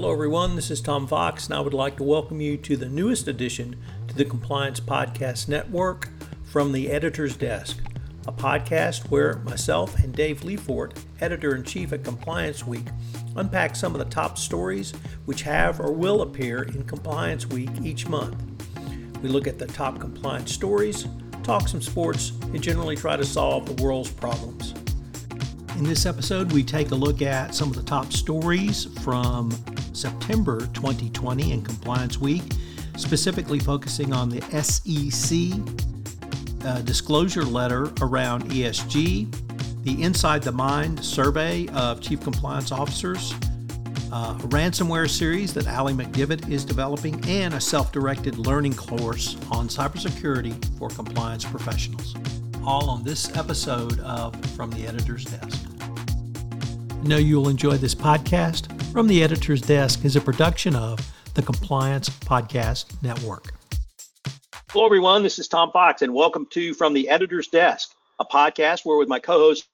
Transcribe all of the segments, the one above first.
Hello, everyone. This is Tom Fox, and I would like to welcome you to the newest addition to the Compliance Podcast Network from the Editor's Desk, a podcast where myself and Dave Lefort, editor in chief at Compliance Week, unpack some of the top stories which have or will appear in Compliance Week each month. We look at the top compliance stories, talk some sports, and generally try to solve the world's problems. In this episode, we take a look at some of the top stories from September 2020 in Compliance Week, specifically focusing on the SEC uh, disclosure letter around ESG, the Inside the Mind survey of chief compliance officers, uh, a ransomware series that Allie McDevitt is developing, and a self directed learning course on cybersecurity for compliance professionals. All on this episode of From the Editor's Desk. I know you'll enjoy this podcast. From the Editor's Desk is a production of the Compliance Podcast Network. Hello, everyone. This is Tom Fox, and welcome to From the Editor's Desk, a podcast where, with my co host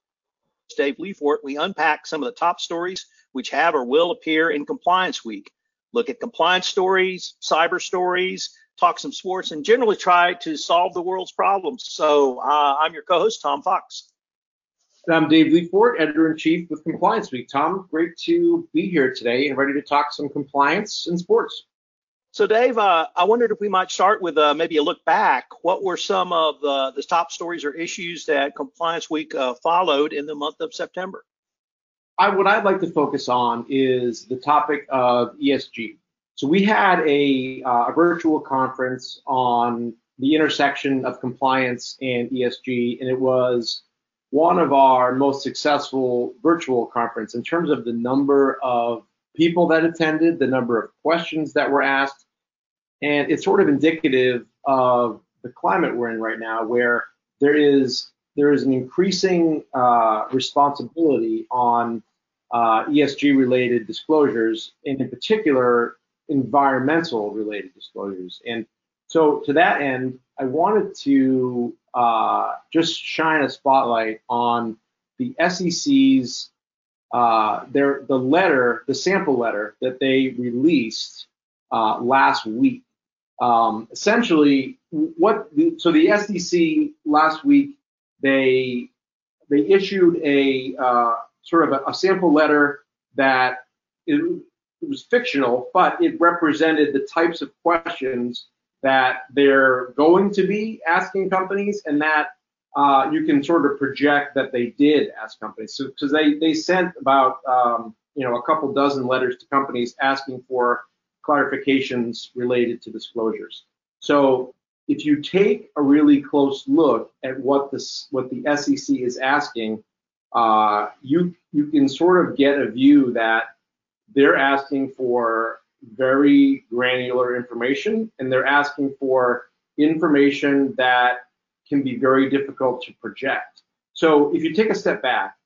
Dave Lefort, we unpack some of the top stories which have or will appear in Compliance Week. Look at compliance stories, cyber stories, talk some sports, and generally try to solve the world's problems. So uh, I'm your co host, Tom Fox. I'm Dave Lefort, editor in chief with Compliance Week. Tom, great to be here today and ready to talk some compliance and sports. So, Dave, uh, I wondered if we might start with uh, maybe a look back. What were some of the, the top stories or issues that Compliance Week uh, followed in the month of September? I, what I'd like to focus on is the topic of ESG. So, we had a, uh, a virtual conference on the intersection of compliance and ESG, and it was one of our most successful virtual conference in terms of the number of people that attended, the number of questions that were asked, and it's sort of indicative of the climate we're in right now, where there is there is an increasing uh, responsibility on uh, ESG related disclosures, and in particular environmental related disclosures. And so to that end, I wanted to uh, just shine a spotlight on the SEC's uh, their the letter, the sample letter that they released uh, last week. Um, essentially, what so the SEC last week they they issued a uh, sort of a, a, sample letter that it, it was fictional, but it represented the types of questions that they're going to be asking companies and that uh, you can sort of project that they did ask companies. So because they they sent about um, you know a couple dozen letters to companies asking for clarifications related to disclosures. So if you take a really close look at what this what the SEC is asking, uh, you you can sort of get a view that they're asking for very granular information and they're asking for information that can be very difficult to project. So if you take a step back,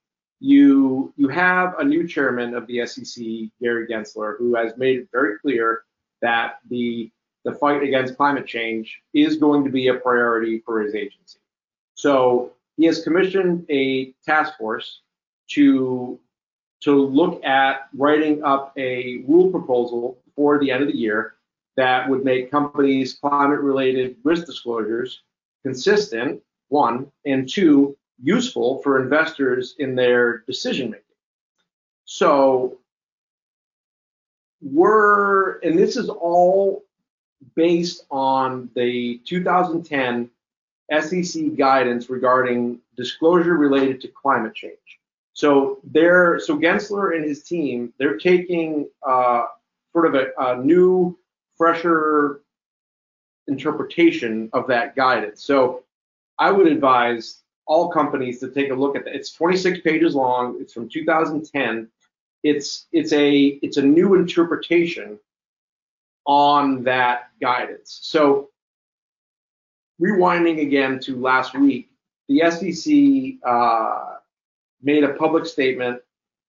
you you have a new chairman of the SEC, Gary Gensler, who has made it very clear that the the fight against climate change is going to be a priority for his agency. So he has commissioned a task force to to look at writing up a rule proposal before the end of the year that would make companies' climate related risk disclosures consistent, one, and two, useful for investors in their decision making. So we're, and this is all based on the 2010 SEC guidance regarding disclosure related to climate change. So they're so Gensler and his team they're taking uh, sort of a, a new, fresher interpretation of that guidance. So I would advise all companies to take a look at that. It's 26 pages long. It's from 2010. It's it's a it's a new interpretation on that guidance. So rewinding again to last week, the SEC uh, made a public statement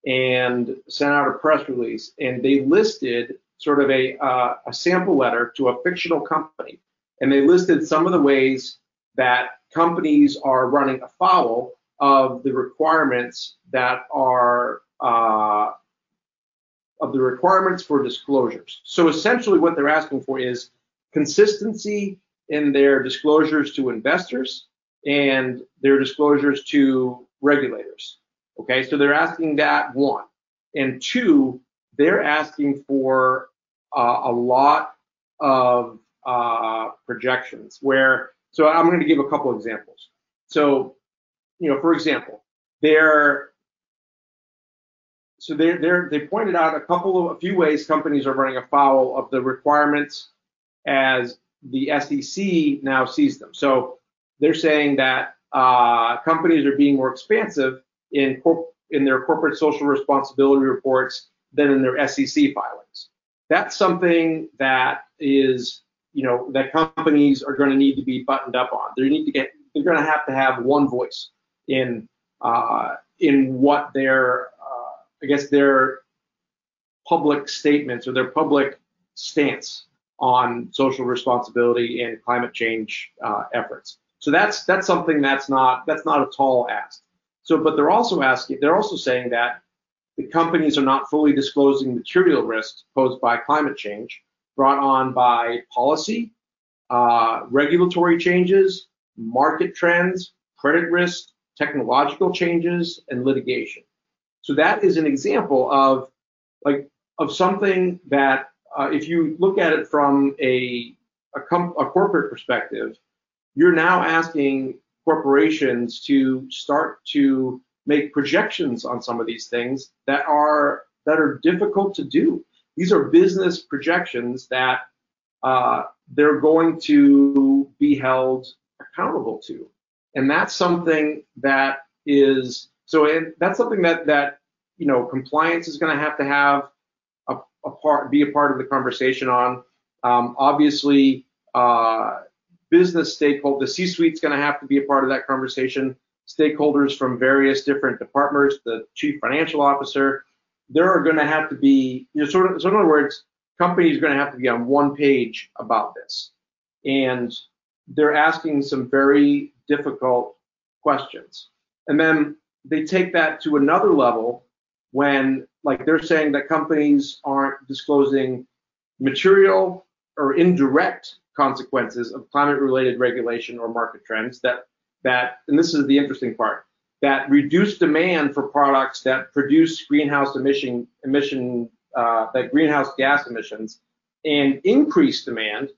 and sent out a press release, and they listed sort of a, uh, a sample letter to a fictional company, and they listed some of the ways that companies are running afoul of the requirements that are uh, of the requirements for disclosures. So essentially what they're asking for is consistency in their disclosures to investors and their disclosures to regulators. Okay, so they're asking that one. And two, they're asking for uh, a lot of uh, projections where, so I'm going to give a couple examples. So, you know, for example, they're so they're they pointed out a couple of a few ways companies are running afoul of the requirements as the SEC now sees them. So they're saying that uh, companies are being more expansive in corp- in their corporate social responsibility reports than in their SEC filings. That's something that is you know that companies are going to need to be buttoned up on. They need to get they're going to have to have one voice in uh, in what their uh, I guess their public statements or their public stance on social responsibility and climate change uh, efforts. So that's that's something that's not that's not a tall ask. So, but they're also asking, they're also saying that the companies are not fully disclosing material risks posed by climate change brought on by policy, uh, regulatory changes, market trends, credit risk, technological changes, and litigation. So that is an example of like of something that uh, if you look at it from a a, a corporate perspective, you're now asking corporations to start to make projections on some of these things that are that are difficult to do. These are business projections that uh, they're going to be held accountable to, and that's something that is so. And that's something that that you know compliance is going to have to have a, a, part, be a part of the conversation on. Um, obviously, uh, business stakeholder, the C-suite is going to have to be a part of that conversation. Stakeholders from various different departments, the chief financial officer, there are going to have to be, you know, sort of, so in other words, companies are going to have to be on one page about this. And they're asking some very difficult questions. And then they take that to another level when, like, they're saying that companies aren't disclosing material or indirect consequences of climate-related regulation or market trends that that and this is the interesting part that reduce demand for products that produce greenhouse emission emission uh, that greenhouse gas emissions and increase demand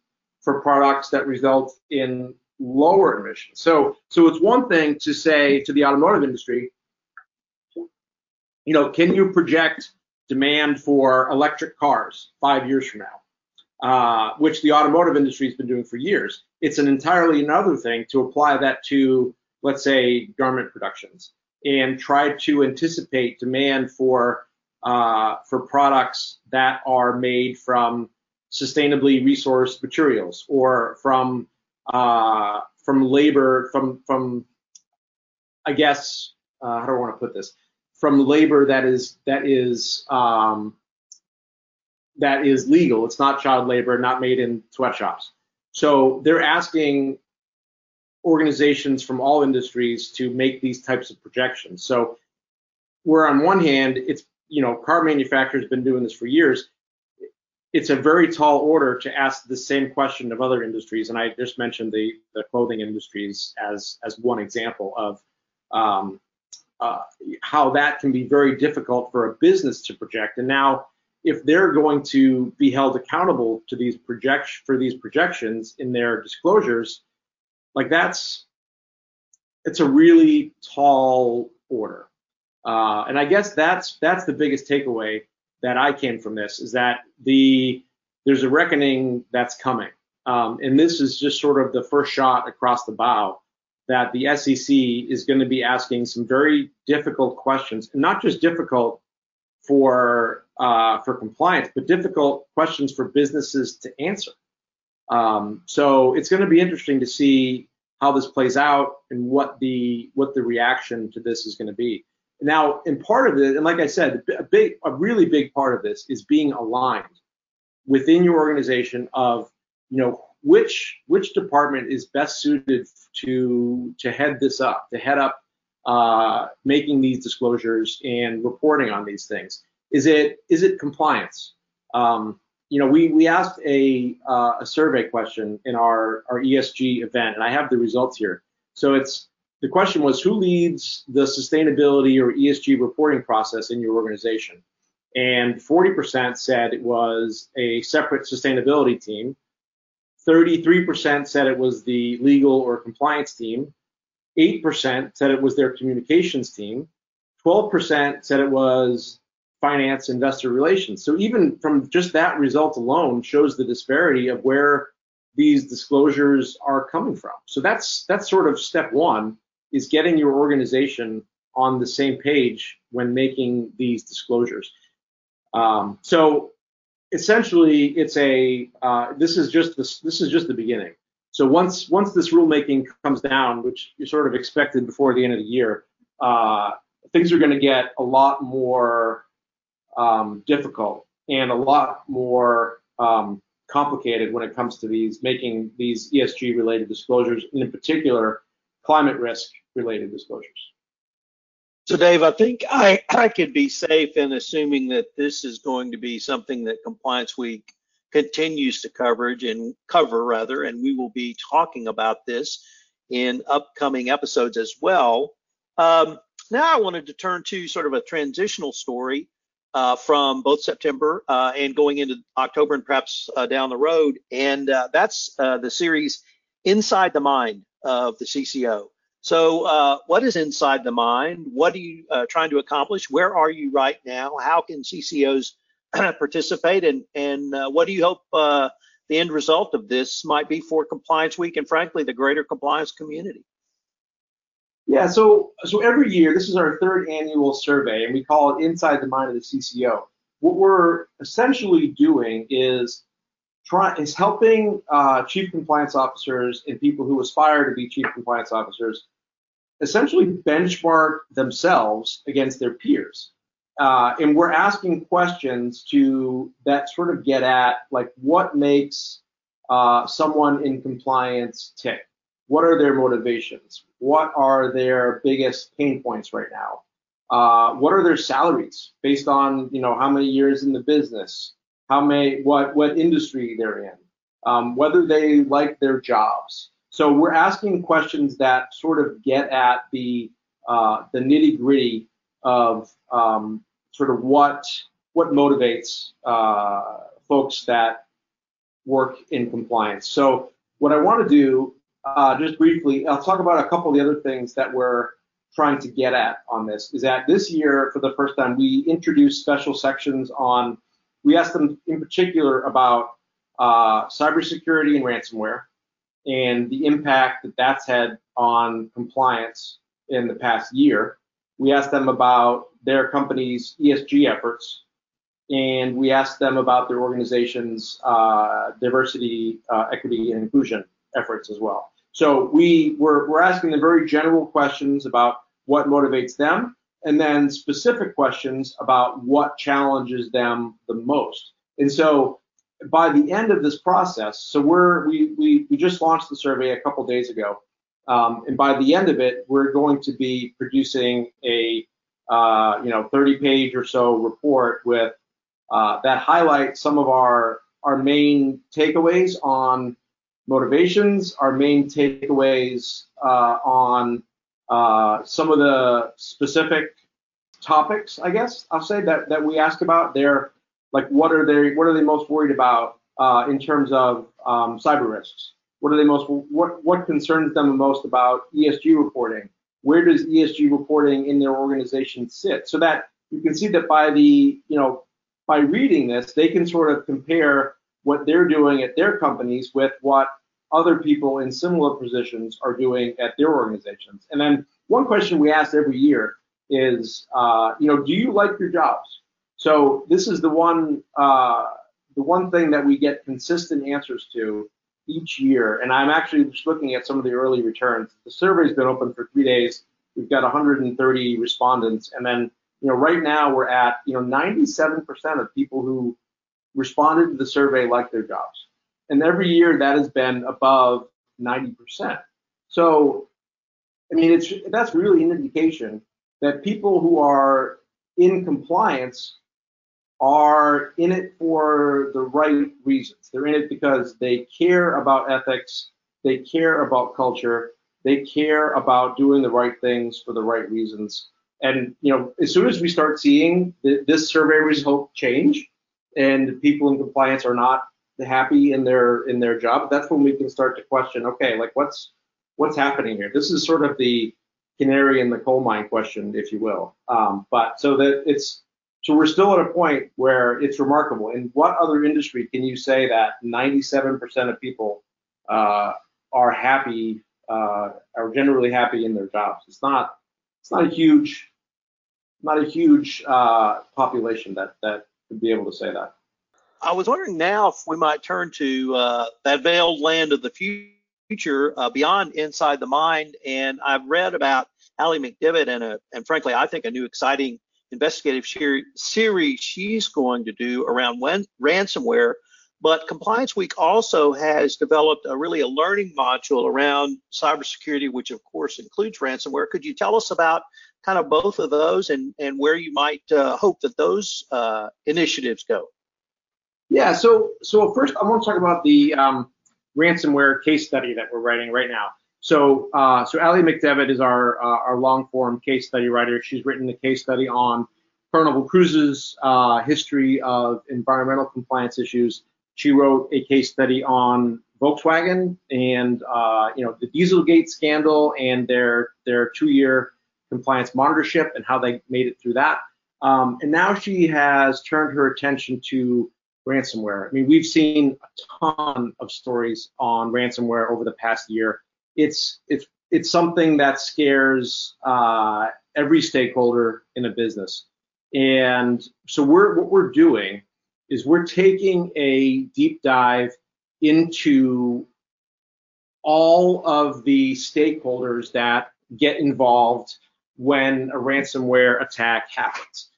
for products that result in lower emissions. So so it's one thing to say to the automotive industry, you know, can you project demand for electric cars five years from now? Uh, which the automotive industry has been doing for years. It's an entirely another thing to apply that to, let's say, garment productions and try to anticipate demand for uh, for products that are made from sustainably resourced materials or from uh, from labor from from I guess uh, how do I want to put this from labor that is that is um, that is legal. It's not child labor, not made in sweatshops. So they're asking organizations from all industries to make these types of projections. So where on one hand, it's you know, car manufacturers have been doing this for years. It's a very tall order to ask the same question of other industries, and I just mentioned the the clothing industries as as one example of um, uh, how that can be very difficult for a business to project. And now if they're going to be held accountable to these project for these projections in their disclosures, like that's it's a really tall order. Uh, and I guess that's that's the biggest takeaway that I came from this is that the there's a reckoning that's coming, um, and this is just sort of the first shot across the bow that the SEC is going to be asking some very difficult questions, not just difficult for uh, for compliance, but difficult questions for businesses to answer. Um, so it's going to be interesting to see how this plays out and what the what the reaction to this is going to be. Now, in part of it, and like I said, a big, a really big part of this is being aligned within your organization of, you know, which which department is best suited to to head this up, to head up uh, making these disclosures and reporting on these things. Is it is it compliance? Um, you know, we we asked a uh, a survey question in our our ESG event, and I have the results here. So it's the question was who leads the sustainability or ESG reporting process in your organization? And 40% said it was a separate sustainability team. 33% said it was the legal or compliance team. 8% said it was their communications team. 12% said it was finance investor relations. So even from just that result alone shows the disparity of where these disclosures are coming from. So that's that's sort of step 1 is getting your organization on the same page when making these disclosures. Um, so essentially, it's a uh, this is just this this is just the beginning. So once once this rulemaking comes down, which you sort of expected before the end of the year, uh, things are going to get a lot more um, difficult and a lot more um, complicated when it comes to these making these ESG related disclosures, and in particular, climate risk related disclosures. So, Dave, I think I, I could be safe in assuming that this is going to be something that Compliance Week continues to coverage and cover rather, and we will be talking about this in upcoming episodes as well. Um, now, I wanted to turn to sort of a transitional story uh, from both September uh, and going into October and perhaps uh, down the road, and uh, that's uh, the series Inside the Mind of the CCO. So, uh, what is inside the mind? What are you trying to accomplish? Where are you right now? How can CCOs participate? And, and what do you hope the end result of this might be for Compliance Week and, frankly, the greater compliance community? Yeah, so so every year, this is our third annual survey, and we call it Inside the Mind of the CCO. What we're essentially doing is try is helping uh, chief compliance officers and people who aspire to be chief compliance officers essentially benchmark themselves against their peers. Uh, and we're asking questions to that sort of get at like what makes uh, someone in compliance tick. What are their motivations? What are their biggest pain points right now? Uh, what are their salaries based on you know how many years in the business? how may what what industry they're in, um, whether they like their jobs. So we're asking questions that sort of get at the uh, the nitty gritty of um, sort of what what motivates uh, folks that work in compliance. So what I want to do, uh, just briefly, I'll talk about a couple of the other things that we're trying to get at on this. Is that this year, for the first time, we introduced special sections on we asked them in particular about uh, cybersecurity and ransomware and the impact that that's had on compliance in the past year. We asked them about their company's ESG efforts, and we asked them about their organization's uh, diversity, uh, equity, and inclusion efforts as well. So we were, we're asking them very general questions about what motivates them and then specific questions about what challenges them the most. And so by the end of this process, so we're we we, we just launched the survey a couple days ago, um, and by the end of it, we're going to be producing a uh, you know 30 page or so report with uh, that highlights some of our our main takeaways on motivations, our main takeaways uh, on uh, some of the specific topics, I guess I'll say that that we ask about. They're like, what are they? What are they most worried about uh, in terms of um, cyber risks? What are they most? What what concerns them the most about ESG reporting? Where does ESG reporting in their organization sit? So that you can see that by the you know by reading this, they can sort of compare what they're doing at their companies with what other people in similar positions are doing at their organizations. And then one question we ask every year is, uh, you know, do you like your jobs? So this is the one, uh, the one thing that we get consistent answers to each year. And I'm actually just looking at some of the early returns. The survey's been open for three days. We've got 130 respondents, and then you know right now we're at you know 97% of people who responded to the survey like their jobs and every year that has been above 90%. So, I mean, it's that's really an indication that people who are in compliance are in it for the right reasons. They're in it because they care about ethics, they care about culture, they care about doing the right things for the right reasons. And you know, as soon as we start seeing th- this survey result change, and people in compliance are not happy in their in their job, that's when we can start to question, okay, like what's what's happening here? This is sort of the canary in the coal mine question, if you will. Um, but so that it's so we're still at a point where it's remarkable. In what other industry can you say that 97% of people uh, are happy, uh, are generally happy in their jobs? It's not, it's not a huge, not a huge uh, population that that could be able to say that. I was wondering now if we might turn to uh, that veiled land of the future uh, beyond inside the mind. And I've read about Allie McDevitt and a, and frankly, I think a new exciting investigative series she's going to do around when, ransomware. But Compliance Week also has developed a really a learning module around cybersecurity, which of course includes ransomware. Could you tell us about kind of both of those and, and where you might uh, hope that those uh, initiatives go? Yeah, so so first I want to talk about the um, ransomware case study that we're writing right now. So, uh, so Allie McDevitt is our uh, our long form case study writer. She's written a case study on Carnival Cruises' uh, history of environmental compliance issues. She wrote a case study on Volkswagen and uh, you know the Dieselgate scandal and their their two year compliance monitorship and how they made it through that. Um, and now she has turned her attention to ransomware. I mean, we've seen a ton of stories on ransomware over the past year it's it's it's something that scares uh, every stakeholder in a business. And so we're what we're doing is we're taking a deep dive into all of the stakeholders that get involved when a ransomware attack happens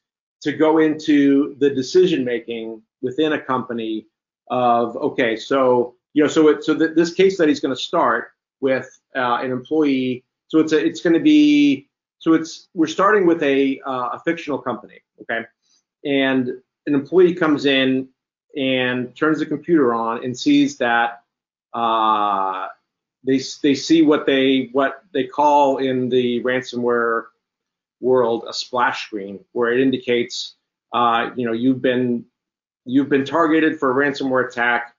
to go into the decision making within a company of okay so you know so it so th- this case study is going to start with uh, an employee. So it's a, it's going to be so it's we're starting with a uh, a fictional company, okay, and an employee comes in and turns the computer on and sees that uh, they they see what they what they call in the ransomware world a splash screen, where it indicates uh, you know you've been you've been targeted for a ransomware attack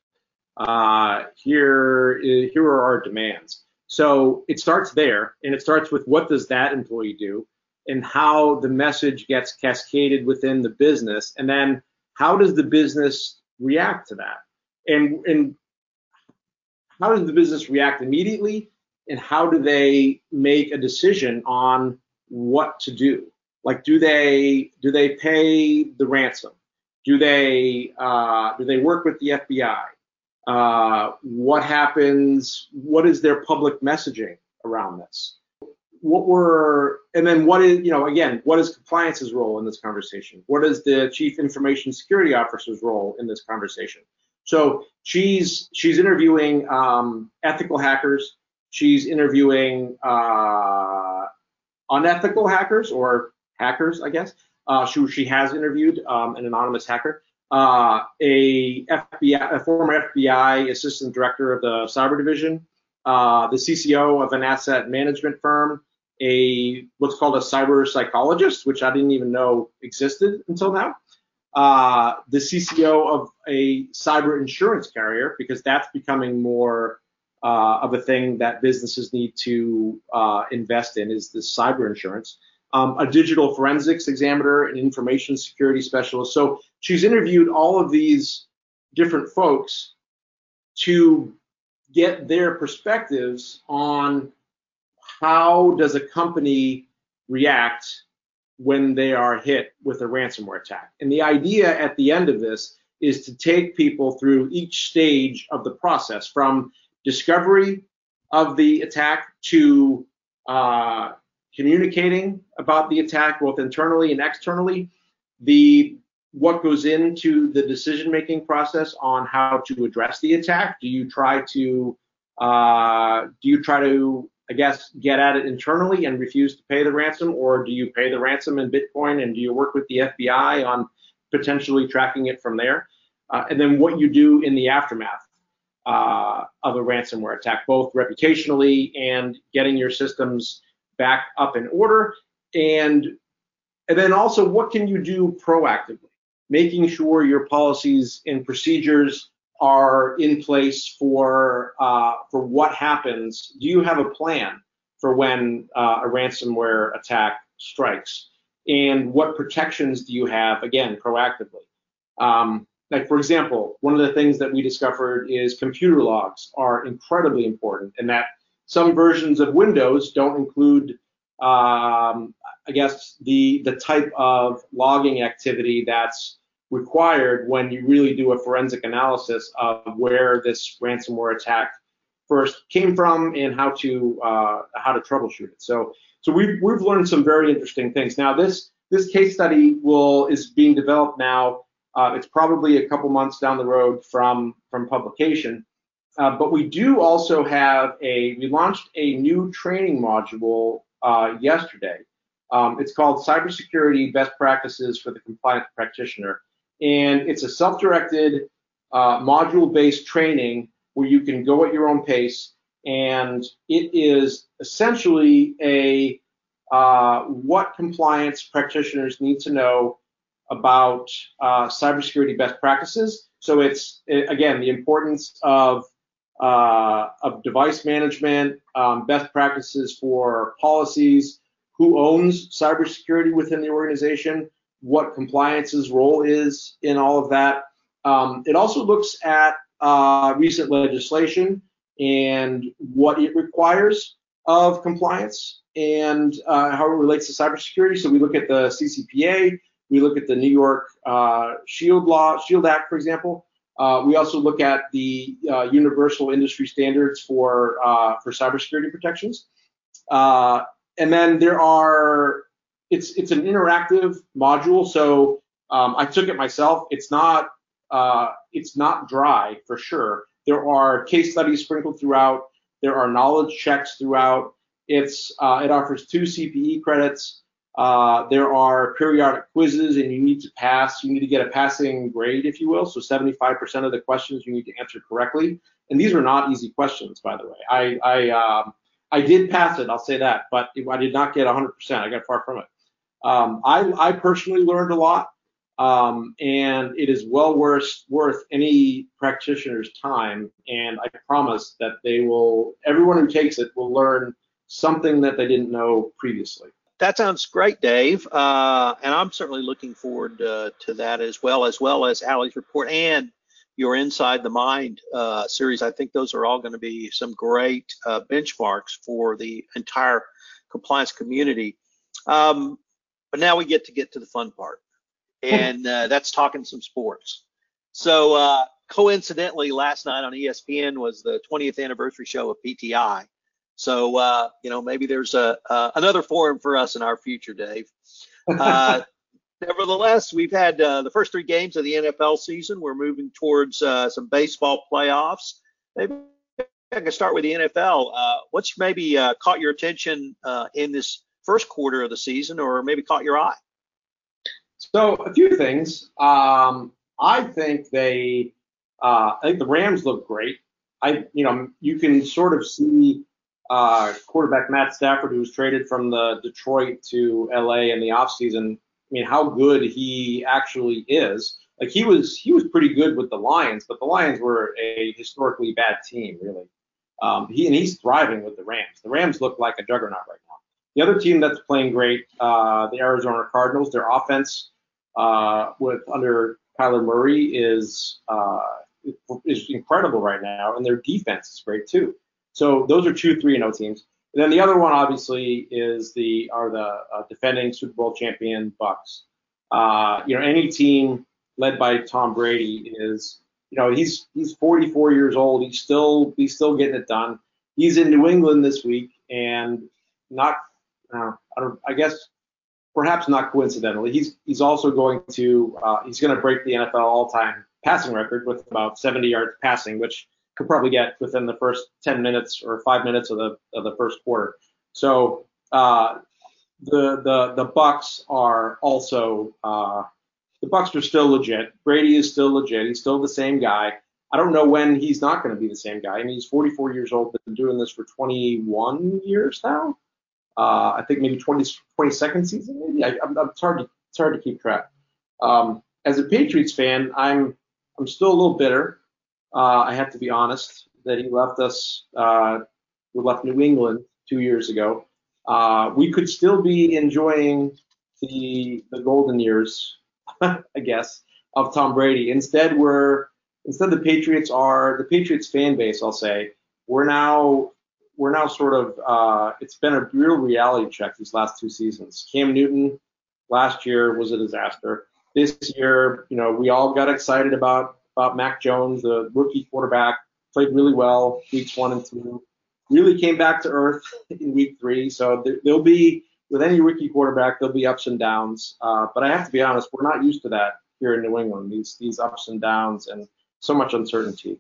uh, here, here are our demands. So it starts there, and it starts with what does that employee do, and how the message gets cascaded within the business, and then how does the business react to that, and and how does the business react immediately, and how do they make a decision on what to do? Like, do they do they pay the ransom? Do they uh, do they work with the FBI? Uh, what happens? What is their public messaging around this? What were, and then what is, you know, again, what is compliance's role in this conversation? What is the chief information security officer's role in this conversation? So she's she's interviewing um, ethical hackers. She's interviewing uh, unethical hackers or hackers, I guess. Uh, she, she has interviewed um, an anonymous hacker uh, a FBI, a former FBI assistant director of the cyber division, uh, the CCO of an asset management firm, a what's called a cyber psychologist, which I didn't even know existed until now. Uh, the CCO of a cyber insurance carrier, because that's becoming more uh, of a thing that businesses need to uh, invest in, is the cyber insurance um, a digital forensics examiner, an information security specialist. So she's interviewed all of these different folks to get their perspectives on how does a company react when they are hit with a ransomware attack. And the idea at the end of this is to take people through each stage of the process from discovery of the attack to uh, communicating about the attack both internally and externally, the what goes into the decision making process on how to address the attack. Do you try to uh, do you try to I guess get at it internally and refuse to pay the ransom, or do you pay the ransom in Bitcoin and do you work with the FBI on potentially tracking it from there, uh, and then what you do in the aftermath uh, of a ransomware attack, both reputationally and getting your systems back up in order, and and then also what can you do proactively, making sure your policies and procedures are in place for uh, for what happens. Do you have a plan for when uh, a ransomware attack strikes? And what protections do you have again proactively? Um, like for example, one of the things that we discovered is computer logs are incredibly important, and that some versions of Windows don't include, um, I guess, the the type of logging activity that's required when you really do a forensic analysis of where this ransomware attack first came from and how to uh, how to troubleshoot it. So so we've we've learned some very interesting things. Now this this case study will is being developed now. Uh, it's probably a couple months down the road from from publication. Uh, but we do also have a we launched a new training module uh, yesterday. Um, it's called Cybersecurity Best Practices for the Compliance Practitioner and it's a self-directed uh, module-based training where you can go at your own pace, and it is essentially a uh, what compliance practitioners need to know about uh, cybersecurity best practices. So it's again the importance of uh, of device management, um, best practices for policies, who owns cybersecurity within the organization, what compliance's role is in all of that. Um, it also looks at uh, recent legislation and what it requires of compliance and uh, how it relates to cybersecurity. So we look at the CCPA, we look at the New York uh, Shield Law, Shield Act, for example. Uh, we also look at the uh, universal industry standards for uh, for cybersecurity protections. and then there are it's it's an interactive module. So um, I took it myself. It's not uh, it's not dry for sure. There are case studies sprinkled throughout. There are knowledge checks throughout. It's uh, it offers two CPE credits. Uh, there are periodic quizzes, and you need to pass. You need to get a passing grade, if you will. So 75% of the questions you need to answer correctly. And these are not easy questions, by the way. I I, um, I did pass it, I'll say that, but I did not get 100%. I got far from it. Um, I, I, personally learned a lot, um, and it is well worth worth any practitioner's time. And I promise that they will, everyone who takes it will learn something that they didn't know previously. That sounds great, Dave, uh, and I'm certainly looking forward uh, to that as well, as well as Allie's report and your Inside the Mind uh, series. I think those are all going to be some great uh, benchmarks for the entire compliance community. Um, but now we get to get to the fun part, and uh, that's talking some sports. So uh, coincidentally, last night on ESPN was the 20th anniversary show of PTI. So uh, you know maybe there's a another forum for us in our future, Dave. Uh, nevertheless, we've had uh, the first three games of the NFL season. We're moving towards uh, some baseball playoffs. Maybe I can start with the NFL. what's maybe caught your attention in this first quarter of the season or maybe caught your eye? So a few things. Um, I think they, uh, I think the Rams look great. I, you know, you can sort of see uh, quarterback Matt Stafford, who was traded from the Detroit to LA in the offseason. I mean, how good he actually is. Like he was, he was pretty good with the Lions, but the Lions were a historically bad team, really. Um, he and he's thriving with the Rams. The Rams look like a juggernaut right now. The other team that's playing great, uh, the Arizona Cardinals, their offense uh, with under Kyler Murray is uh, is incredible right now, and their defense is great too. So those are two three and zero oh teams. And then the other one obviously is the are the uh, defending Super Bowl champion Bucs. Uh, you know, any team led by Tom Brady is, you know, he's he's 44 years old. He's still he's still getting it done. He's in New England this week, and not uh, I, I, guess perhaps not coincidentally, he's he's also going to uh, he's going to break the NFL all-time passing record with about 70 yards passing, which could probably get within the first 10 minutes or five minutes of the of the first quarter. So uh, the the the Bucs are also uh, the Bucs are still legit. Brady is still legit. He's still the same guy. I don't know when he's not going to be the same guy. I mean, he's 44 years old, been doing this for 21 years now. Uh, I think maybe 20, 22nd season, maybe. I, I'm, it's hard to it's hard to keep track. Um, as a Patriots fan, I'm I'm still a little bitter. Uh, I have to be honest that he left us. Uh, we left New England two years ago. Uh, we could still be enjoying the the golden years, I guess, of Tom Brady. Instead, we're instead the Patriots are the Patriots fan base. I'll say we're now we're now sort of uh, it's been a real reality check these last two seasons. Cam Newton last year was a disaster. This year, you know, we all got excited about about Mac Jones, the rookie quarterback, played really well weeks one and two. Really came back to earth in week three. So there, will be with any rookie quarterback, there'll be ups and downs. Uh, but I have to be honest, we're not used to that here in New England. These these ups and downs and so much uncertainty.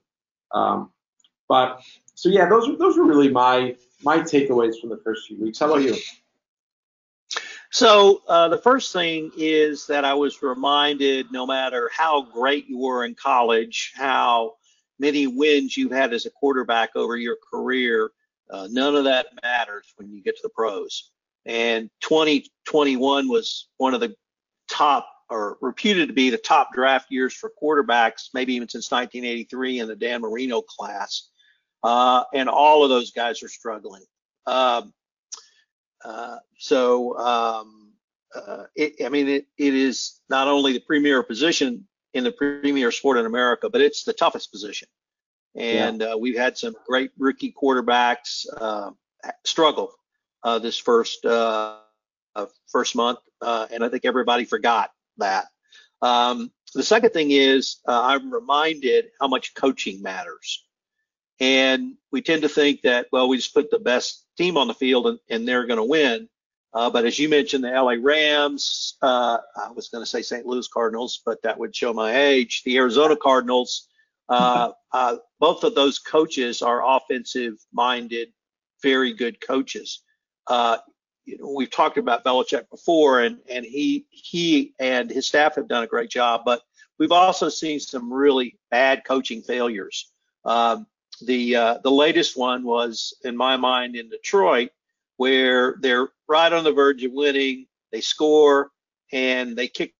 Um, but so yeah, those those are really my my takeaways from the first few weeks. How about you? So uh, the first thing is that I was reminded, no matter how great you were in college, how many wins you've had as a quarterback over your career, uh, none of that matters when you get to the pros. And 2021 was one of the top or reputed to be the top draft years for quarterbacks, maybe even since 1983 in the Dan Marino class. Uh, and all of those guys are struggling. Um, uh, so, um, uh, it, I mean, it, it is not only the premier position in the premier sport in America, but it's the toughest position. And yeah. Uh, we've had some great rookie quarterbacks uh, struggle uh, this first first month, and I think everybody forgot that. Um, the second thing is uh, I'm reminded how much coaching matters. And we tend to think that, well, we just put the best team on the field and, and they're going to win. Uh, but as you mentioned, the LA Rams, uh, I was going to say St. Louis Cardinals, but that would show my age. The Arizona Cardinals, uh, uh both of those coaches are offensive minded, very good coaches. Uh, you know, we've talked about Belichick before, and and he he and his staff have done a great job, but we've also seen some really bad coaching failures. Um, the uh, the latest one was, in my mind, in Detroit, where they're right on the verge of winning, they score, and they kick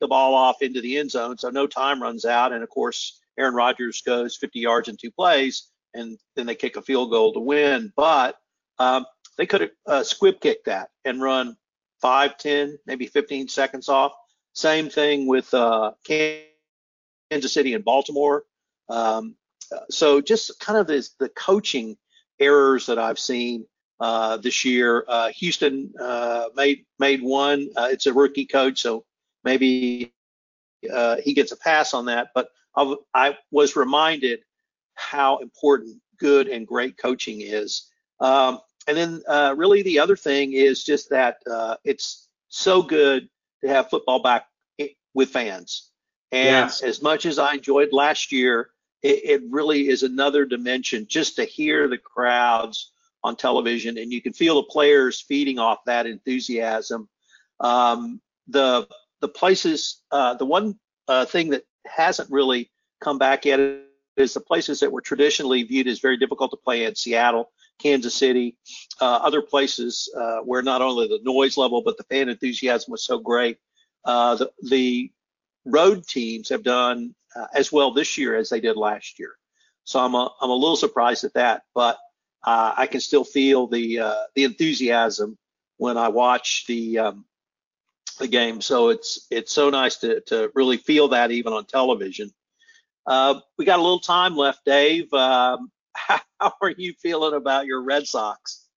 the ball off into the end zone, so no time runs out, and of course Aaron Rodgers goes 50 yards in two plays, and then they kick a field goal to win. But um, they could have uh, squib kicked that and run five, 10, maybe 15 seconds off. Same thing with uh, Kansas City and Baltimore. Um, so just kind of this, the coaching errors that I've seen uh, this year. Uh, Houston uh, made made one. Uh, it's a rookie coach, so maybe uh, he gets a pass on that. But I, I was reminded how important good and great coaching is. Um, and then uh, really the other thing is just that uh, it's so good to have football back with fans. And yes. as much as I enjoyed last year, it, it, really is another dimension just to hear the crowds on television, and you can feel the players feeding off that enthusiasm. Um, the the places, uh, the one uh, thing that hasn't really come back yet is the places that were traditionally viewed as very difficult to play in Seattle Kansas City, uh, other places uh, where not only the noise level but the fan enthusiasm was so great. Uh, the, the, road teams have done uh, as well this year as they did last year. So I'm a, I'm a little surprised at that, but uh, I can still feel the uh, the enthusiasm when I watch the um, the game. So it's it's so nice to to really feel that even on television. we got a little time left, Dave. Um, how are you feeling about your Red Sox?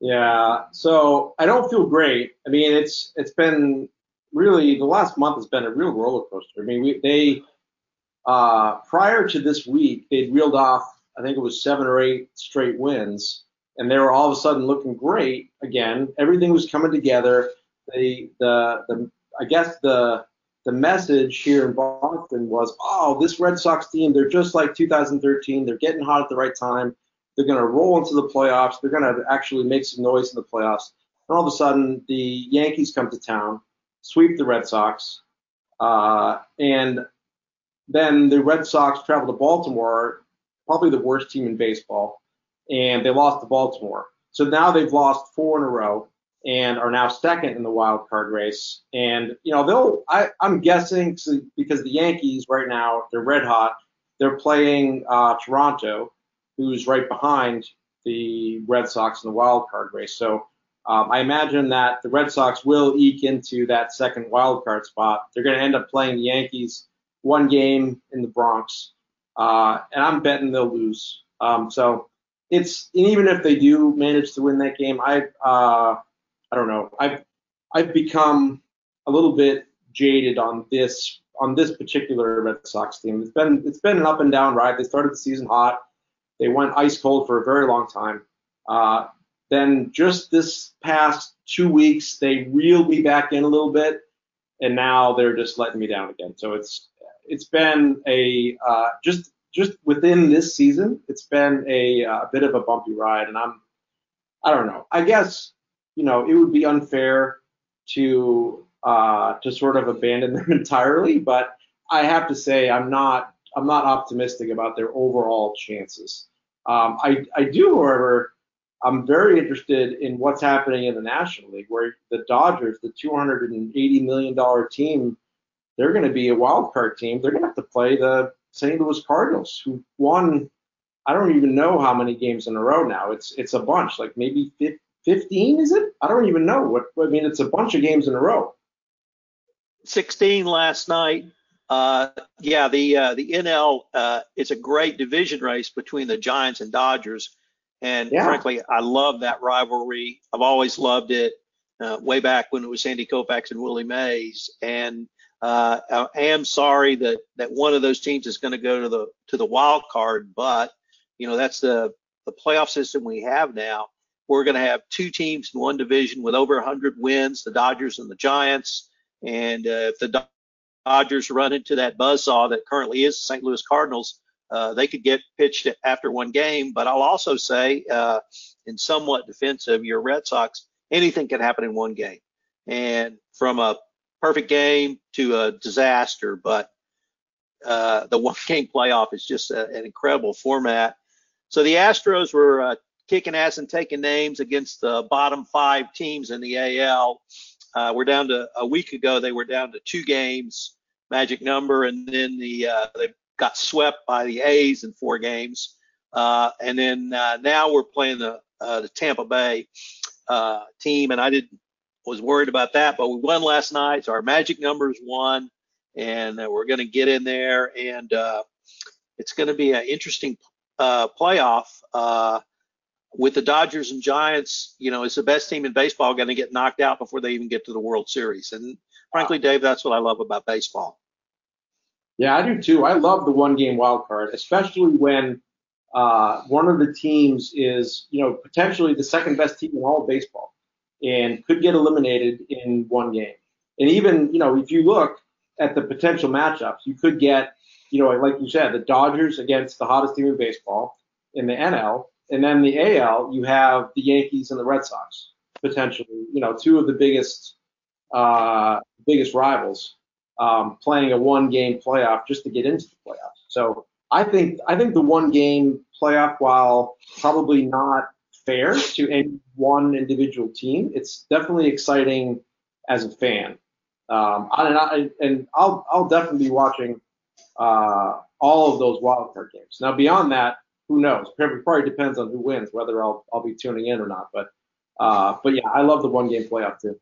Yeah, so I don't feel great. I mean, it's it's been really the last month has been a real roller coaster. I mean, we, they uh, prior to this week they'd reeled off I think it was seven or eight straight wins, and they were all of a sudden looking great again. Everything was coming together. They the the I guess the the message here in Boston was, oh, this Red Sox team, they're just like 2013. They're getting hot at the right time. They're going to roll into the playoffs. They're going to actually make some noise in the playoffs. And all of a sudden, the Yankees come to town, sweep the Red Sox, Uh, and then the Red Sox traveled to Baltimore, probably the worst team in baseball, and they lost to Baltimore. So now they've lost four in a row and are now second in the wild card race. And you know they'll, I, I'm guessing because the Yankees right now they're red hot. They're playing uh, Toronto, who's right behind the Red Sox in the wild card race. So um, I imagine that the Red Sox will eke into that second wild card spot. They're going to end up playing the Yankees one game in the Bronx, uh, and I'm betting they'll lose. Um, so it's and even if they do manage to win that game, I uh, I don't know. I've I've become a little bit jaded on this on this particular Red Sox team. It's been it's been an up and down ride. They started the season hot. They went ice cold for a very long time. Uh, then just this past two weeks, they reeled me back in a little bit, and now they're just letting me down again. So it's it's been a uh, just just within this season, it's been a, a bit of a bumpy ride, and I'm I don't know. I guess you know it would be unfair to uh, to sort of abandon them entirely, but I have to say I'm not I'm not optimistic about their overall chances. Um, I I do, however, I'm very interested in what's happening in the National League, where the Dodgers, the 280 million dollar team, they're going to be a wild card team. They're going to have to play the St. Louis Cardinals, who won I don't even know how many games in a row now. It's it's a bunch, like maybe 15, is it? I don't even know what. I mean, it's a bunch of games in a row. 16 last night. Uh, yeah, the uh, the NL uh, it's a great division race between the Giants and Dodgers, and yeah. frankly, I love that rivalry. I've always loved it, uh, way back when it was Sandy Koufax and Willie Mays, and uh, I am sorry that that one of those teams is going to go to the to the wild card, but you know that's the the playoff system we have now. We're going to have two teams in one division with over 100 wins, the Dodgers and the Giants. And uh, if the Dodgers run into that buzzsaw that currently is the St. Louis Cardinals, uh, they could get pitched after one game. But I'll also say, uh, in somewhat defense of your Red Sox, anything can happen in one game. And from a perfect game to a disaster, but uh, the one game playoff is just a, an incredible format. So the Astros were uh, kicking ass and taking names against the bottom five teams in the AL. Uh, we're down to a week ago. They were down to two games, magic number, and then the uh, they got swept by the A's in four games. Uh, and then uh, now we're playing the uh, the Tampa Bay uh, team, and I did was worried about that, but we won last night, so our magic numbers won, and we're going to get in there, and it's going to be an interesting playoff with the Dodgers and Giants, you know, is the best team in baseball going to get knocked out before they even get to the World Series? And frankly, Dave, that's what I love about baseball. Yeah, I do too. I love the one game wild card, especially when uh, one of the teams is, you know, potentially the second best team in all of baseball and could get eliminated in one game. And even, you know, if you look at the potential matchups, you could get, you know, like you said, the Dodgers against the hottest team in baseball in the NL and then the AL, you have the Yankees and the Red Sox potentially. You know, two of the biggest uh, biggest rivals um, playing a one-game playoff just to get into the playoffs. So I think I think the one-game playoff, while probably not fair to any one individual team, it's definitely exciting as a fan. Um, and, I, and I'll I'll definitely be watching uh, all of those wild card games. Now beyond that, who knows? Probably depends on who wins, whether I'll I'll be tuning in or not. But uh, but yeah, I love the one game playoff too.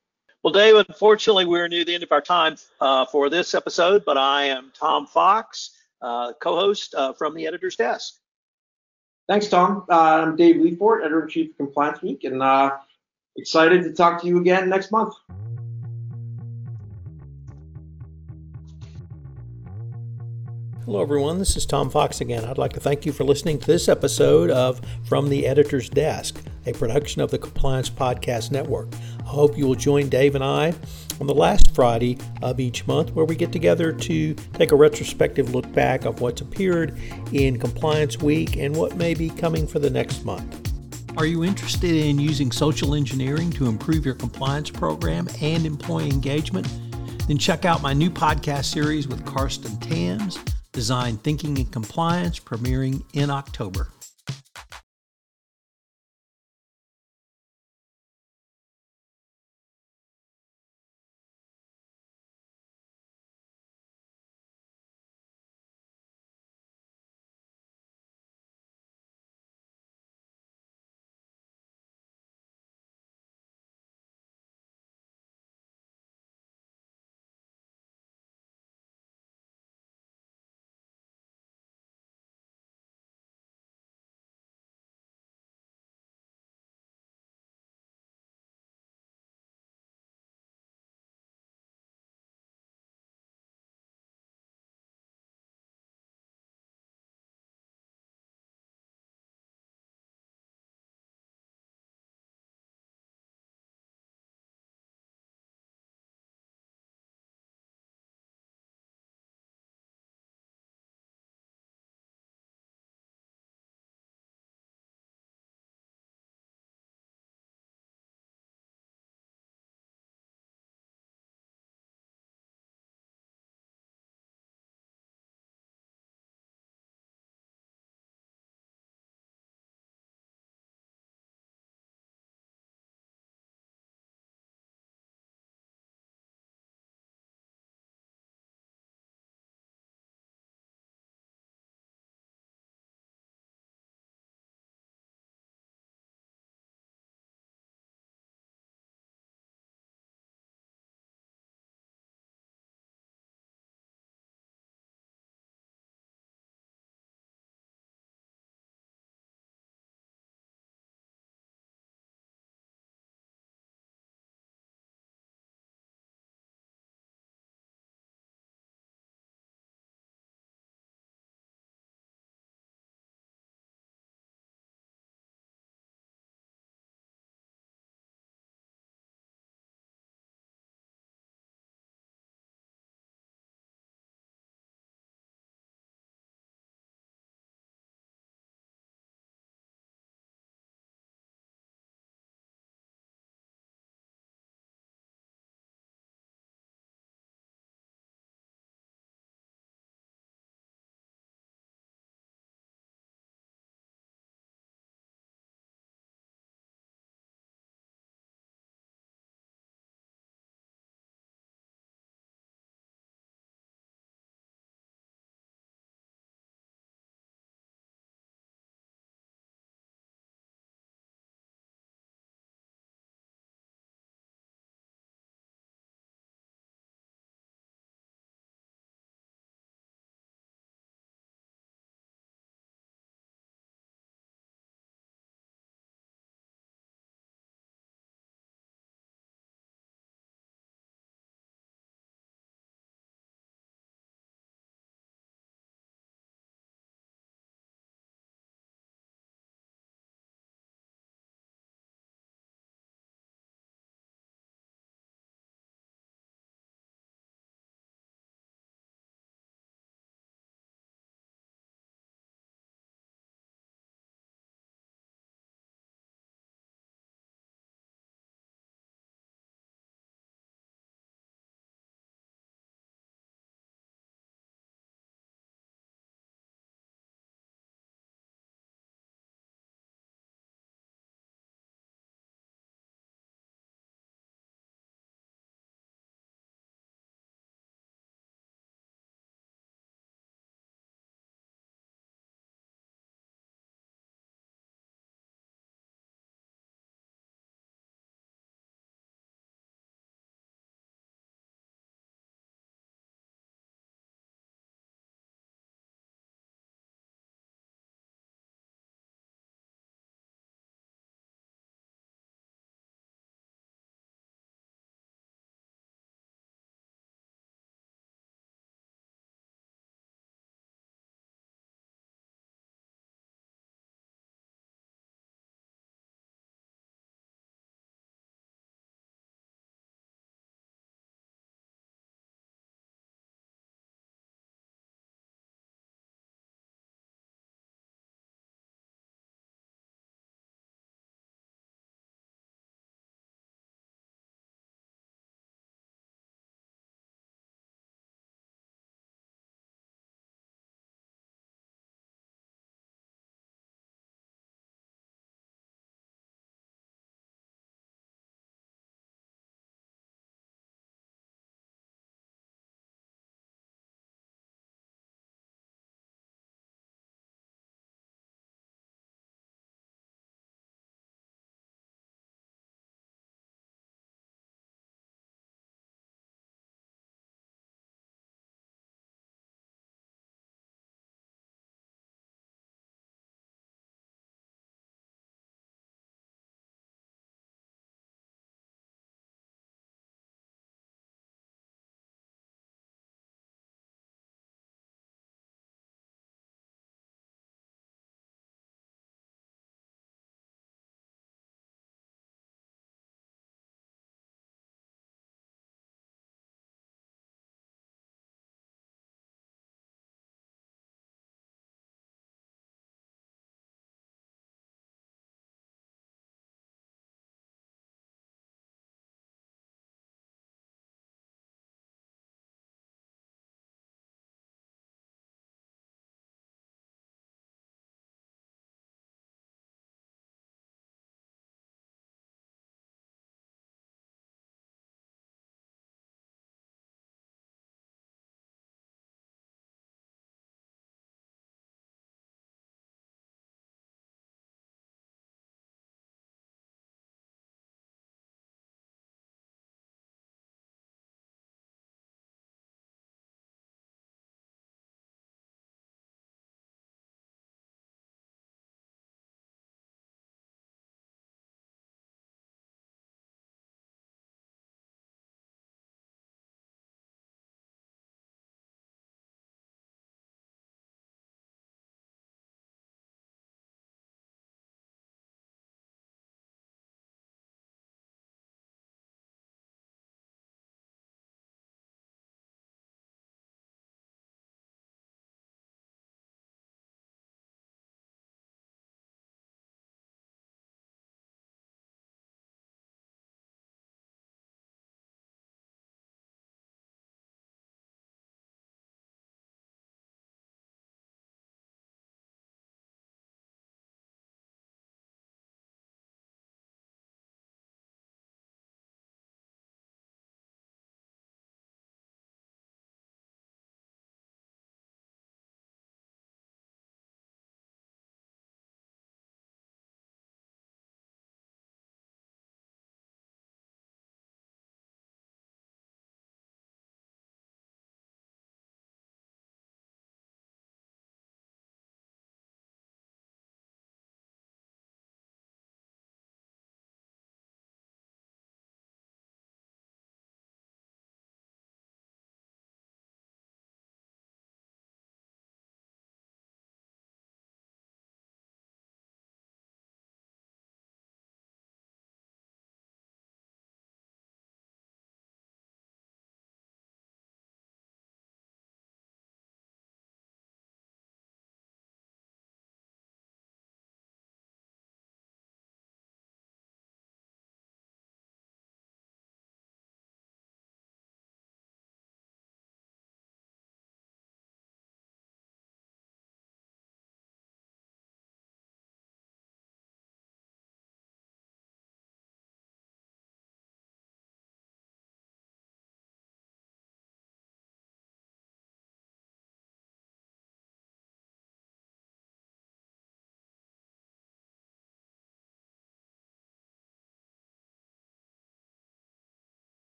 Well, Dave, unfortunately, we're near the end of our time uh, for this episode, but I am Tom Fox, uh, co-host uh, from the editor's desk. Thanks, Tom. Uh, I'm Dave Lefort, editor in chief of Compliance Week, and uh, excited to talk to you again next month. Hello, everyone. This is Tom Fox again. I'd like to thank you for listening to this episode of From the Editor's Desk, a production of the Compliance Podcast Network. I hope you will join Dave and I on the last Friday of each month, where we get together to take a retrospective look back of what's appeared in Compliance Week and what may be coming for the next month. Are you interested in using social engineering to improve your compliance program and employee engagement? Then check out my new podcast series with Karsten Tams, Design Thinking and Compliance, premiering in October.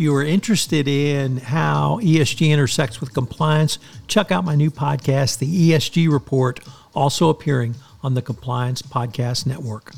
You are interested in how ESG intersects with compliance, check out my new podcast, The ESG Report, also appearing on the Compliance Podcast Network.